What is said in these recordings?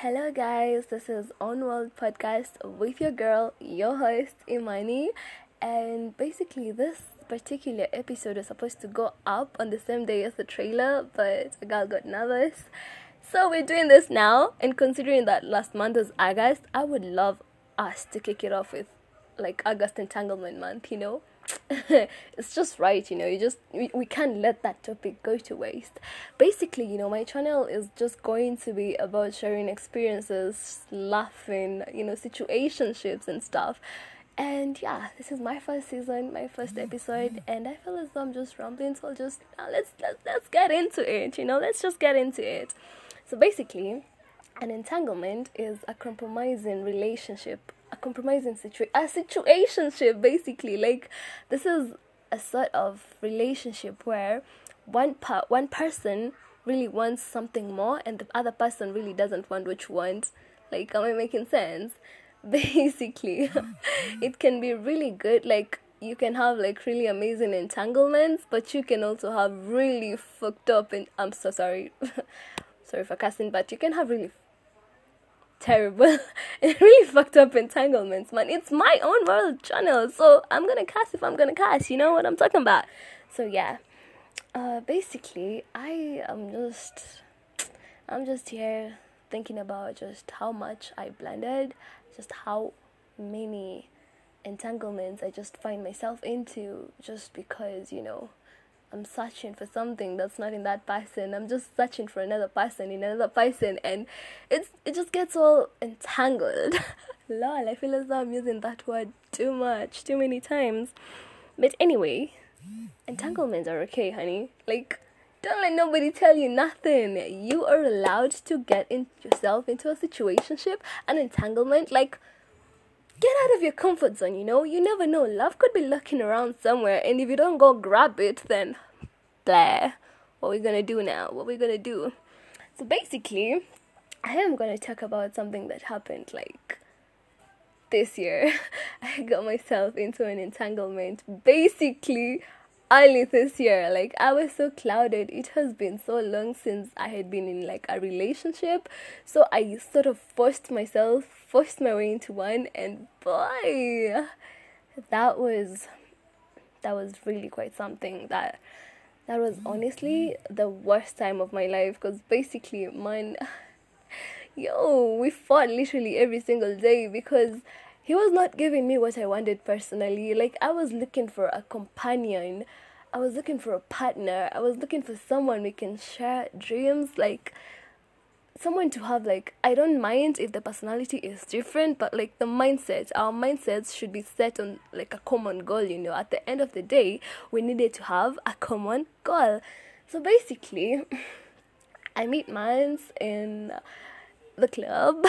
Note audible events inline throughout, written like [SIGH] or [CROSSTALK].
Hello, guys. This is On World Podcast with your girl, your host Imani, and basically this particular episode is supposed to go up on the same day as the trailer, but a girl got nervous. So we're doing this now, and considering that last month was August, I would love us to kick it off with like August Entanglement Month, you know? [LAUGHS] it's just right, you know, you just we, we can't let that topic go to waste. Basically, you know, my channel is just going to be about sharing experiences, laughing, you know, situationships and stuff. And yeah, this is my first season, my first episode, and I feel as though I'm just rambling. So I'll just uh, let's let's let's get into it. You know, let's just get into it. So basically, an entanglement is a compromising relationship, a compromising situation, a situationship. Basically, like this is a sort of relationship where one part, one person really wants something more, and the other person really doesn't want what you want. Like, am I making sense? [LAUGHS] basically mm-hmm. it can be really good like you can have like really amazing entanglements but you can also have really fucked up and i'm so sorry [LAUGHS] sorry for cussing but you can have really terrible. [LAUGHS] Really fucked up entanglements man. It's my own world channel so i'm gonna cuss if i'm gonna cuss you know what i'm talking about? So yeah. Uh basically i am just i'm just here thinking about just how much i blended just how many entanglements I just find myself into just because, you know, I'm searching for something that's not in that person. I'm just searching for another person in another person and it's it just gets all entangled. [LAUGHS] Lol, I feel as though I'm using that word too much, too many times. But anyway, entanglements are okay, honey. Like don't let nobody tell you nothing. You are allowed to get in yourself into a situationship, an entanglement. Like, get out of your comfort zone. You know, you never know. Love could be lurking around somewhere, and if you don't go grab it, then blah. What we gonna do now? What we gonna do? So basically, I am gonna talk about something that happened like this year. [LAUGHS] I got myself into an entanglement. Basically, early this year like i was so clouded it has been so long since i had been in like a relationship so i sort of forced myself forced my way into one and boy that was that was really quite something that that was honestly the worst time of my life because basically mine [LAUGHS] yo we fought literally every single day because he was not giving me what I wanted personally. Like I was looking for a companion. I was looking for a partner. I was looking for someone we can share dreams like someone to have like I don't mind if the personality is different, but like the mindset, our mindsets should be set on like a common goal, you know. At the end of the day, we needed to have a common goal. So basically, [LAUGHS] I meet Mans in the club.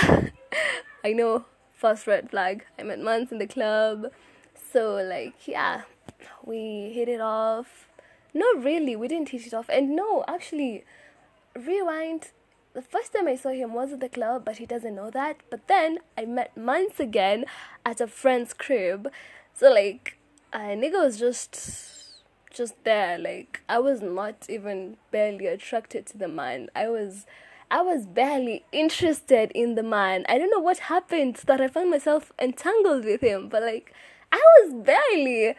[LAUGHS] I know first red flag. I met Mans in the club. So like yeah, we hit it off. Not really, we didn't hit it off. And no, actually, rewind. The first time I saw him was at the club, but he doesn't know that. But then I met Mans again at a friend's crib. So like, a nigga was just, just there. Like I was not even barely attracted to the man. I was I was barely interested in the man. I don't know what happened that I found myself entangled with him, but like I was barely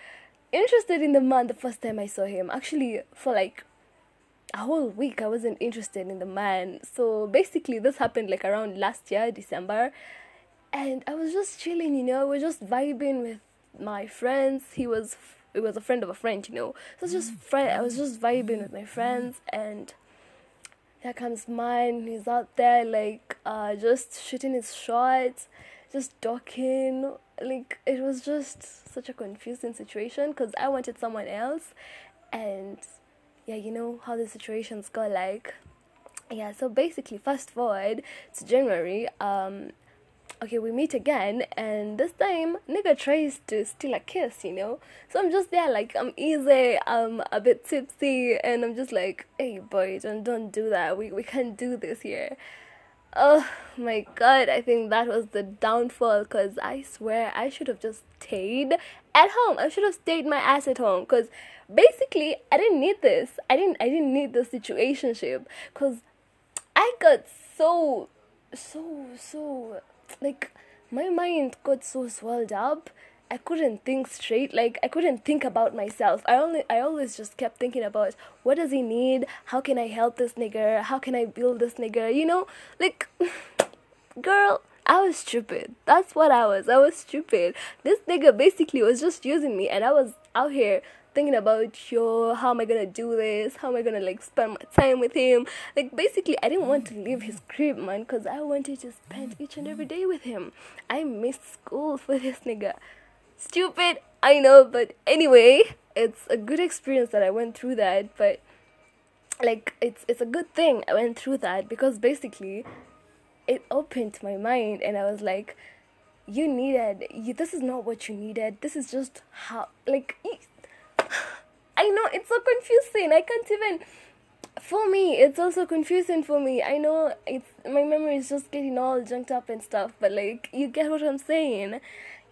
interested in the man the first time I saw him. Actually, for like a whole week, I wasn't interested in the man. So basically, this happened like around last year, December, and I was just chilling, you know, I was just vibing with my friends. He was it was a friend of a friend, you know. So was just friend. I was just vibing with my friends and here comes mine. He's out there like uh, just shooting his shots, just talking. Like it was just such a confusing situation because I wanted someone else, and yeah, you know how the situations go. Like yeah, so basically, fast forward to January. Um, okay, we meet again, and this time, nigga tries to steal a kiss, you know? So I'm just there, like, I'm easy, I'm a bit tipsy, and I'm just like, hey, boy, don't, don't do that. We, we can't do this here. Oh my god, I think that was the downfall because I swear I should have just stayed at home. I should have stayed my ass at home because basically I didn't need this. I didn't I didn't need the situationship because I got so so so like my mind got so swelled up I couldn't think straight. Like I couldn't think about myself. I only I always just kept thinking about what does he need? How can I help this nigger? How can I build this nigger? You know, like [LAUGHS] girl, I was stupid. That's what I was. I was stupid. This nigga basically was just using me and I was out here thinking about yo how am i gonna do this how am i gonna like spend my time with him like basically i didn't want to leave his crib man because i wanted to spend each and every day with him i missed school for this nigga stupid i know but anyway it's a good experience that i went through that but like it's it's a good thing i went through that because basically it opened my mind and i was like you needed you, this is not what you needed this is just how like [SIGHS] I know it's so confusing. I can't even. For me, it's also confusing for me. I know it's my memory is just getting all junked up and stuff, but like you get what I'm saying.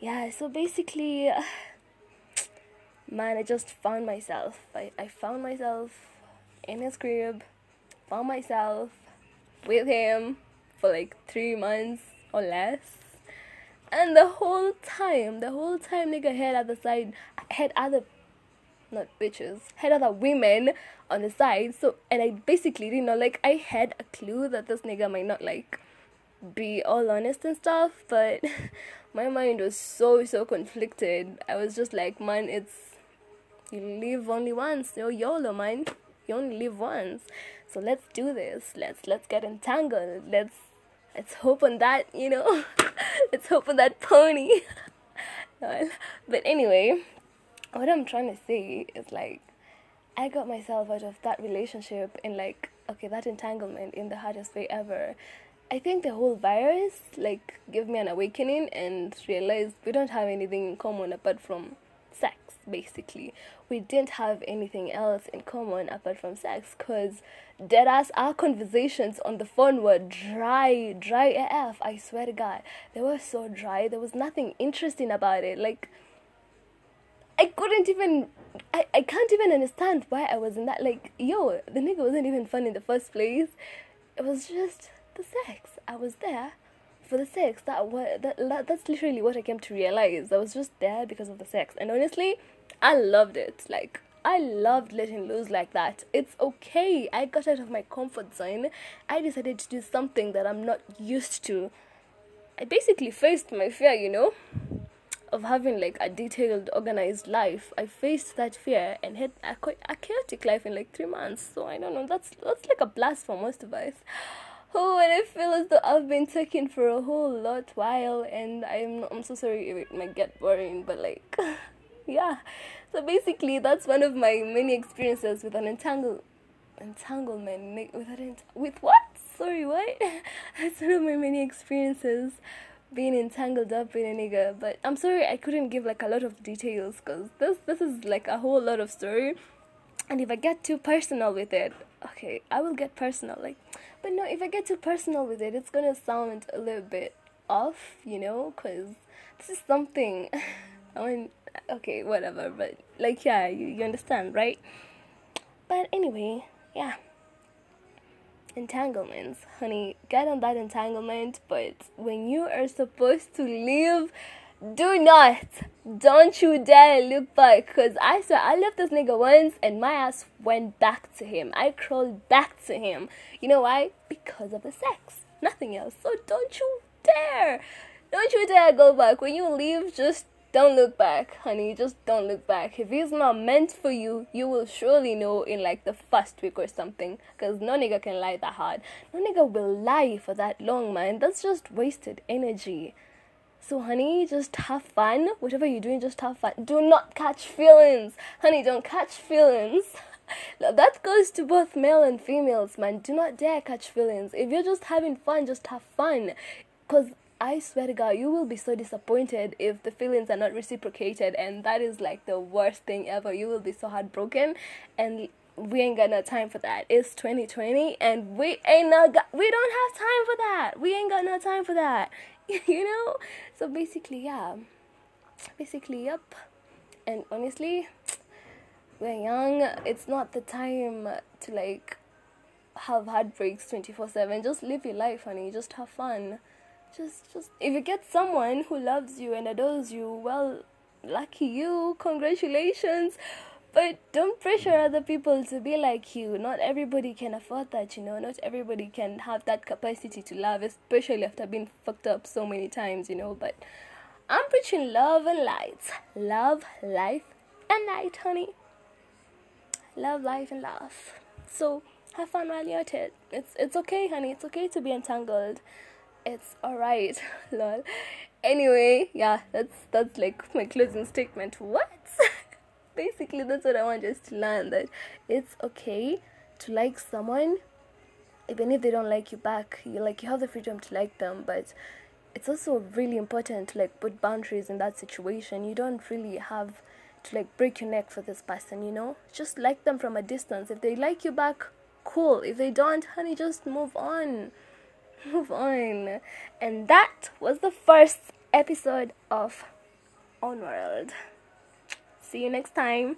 Yeah. So basically, [SIGHS] man, I just found myself. I I found myself in his crib. Found myself with him for like three months or less. And the whole time, the whole time, nigga had other side, had other not bitches, had other women on the side. So, and I basically didn't know, like, I had a clue that this nigga might not, like, be all honest and stuff, but [LAUGHS] my mind was so, so conflicted. I was just like, man, it's, you live only once, yo, YOLO, man. You only live once. So let's do this. Let's, let's get entangled. Let's, let's hope on that, you know, [LAUGHS] let's hope on that pony. [LAUGHS] but anyway, what I'm trying to say is like I got myself out of that relationship in like okay that entanglement in the hardest way ever. I think the whole virus like gave me an awakening and realized we don't have anything in common apart from basically. We didn't have anything else in common apart from sex cuz dead ass our conversations on the phone were dry, dry AF, I swear to god. They were so dry. There was nothing interesting about it. Like I couldn't even I, I can't even understand why I was in that like yo the nigga wasn't even fun in the first place it was just the sex I was there for the sex that that, that that's literally what I came to realize I was just there because of the sex and honestly I loved it like I loved letting loose like that. It's okay. I got out of my comfort zone. I decided to do something that I'm not used to. I basically faced my fear, you know of having like a detailed, organized life, I faced that fear and had a, a chaotic life in like three months. So I don't know. That's that's like a blast for most of us. Oh, and I feel as though I've been talking for a whole lot while, and I'm I'm so sorry if it might get boring, but like, [LAUGHS] [LAUGHS] yeah. So basically, that's one of my many experiences with an entangle, entanglement with an with what? Sorry, what? [LAUGHS] that's one of my many experiences being entangled up in a nigga. But I'm sorry I couldn't give like a lot of details because this this is like a whole lot of story. And if I get too personal with it, okay, I will get personal. Like, but no, if I get too personal with it, it's gonna sound a little bit off, you know, because this is something. [LAUGHS] I mean, okay, whatever. But like, yeah, you, you understand, right? But anyway, yeah entanglements. Honey, get on that entanglement, but when you are supposed to leave, do not, don't you dare look back. Cause I saw I left this nigga once and my ass went back to him. I crawled back to him. You know why? Because of the sex. Nothing else. So don't you dare. Don't you dare go back. When you leave, just don't look back, honey. Just don't look back. If he's not meant for you, you will surely know in like the first week or something. Cause no nigga can lie that hard. No nigga will lie for that long, man. That's just wasted energy. So, honey, just have fun. Whatever you're doing, just have fun. Do not catch feelings. Honey, don't catch feelings. [LAUGHS] that goes to both male and females, man. Do not dare catch feelings. If you're just having fun, just have fun. Because I swear to God, you will be so disappointed if the feelings are not reciprocated, and that is like the worst thing ever. You will be so heartbroken, and we ain't got no time for that. It's 2020, and we ain't no got, we don't have time for that. We ain't got no time for that, [LAUGHS] you know. So basically, yeah, basically, yep. And honestly, we're young. It's not the time to like have heartbreaks 24 7 just live your life honey just have fun just just if you get someone who loves you and adores you well lucky you congratulations. But don't pressure other people to be like you. Not everybody can afford that you know. Not everybody can have that capacity to love especially after being fucked up so many times you know. But i'm preaching love and light. Love life and light honey. Love life and laugh so have fun while you're at it. It's it's okay, honey. It's okay to be entangled. It's alright, [LAUGHS] lol. Anyway, yeah, that's that's like my closing statement. What? [LAUGHS] Basically, that's what I want us to learn that it's okay to like someone, even if they don't like you back. You like you have the freedom to like them, but it's also really important to like put boundaries in that situation. You don't really have to like break your neck for this person, you know? Just like them from a distance. If they like you back, cool. If they don't, honey, just move on. Move on. And that was the first episode of Onworld. See you next time.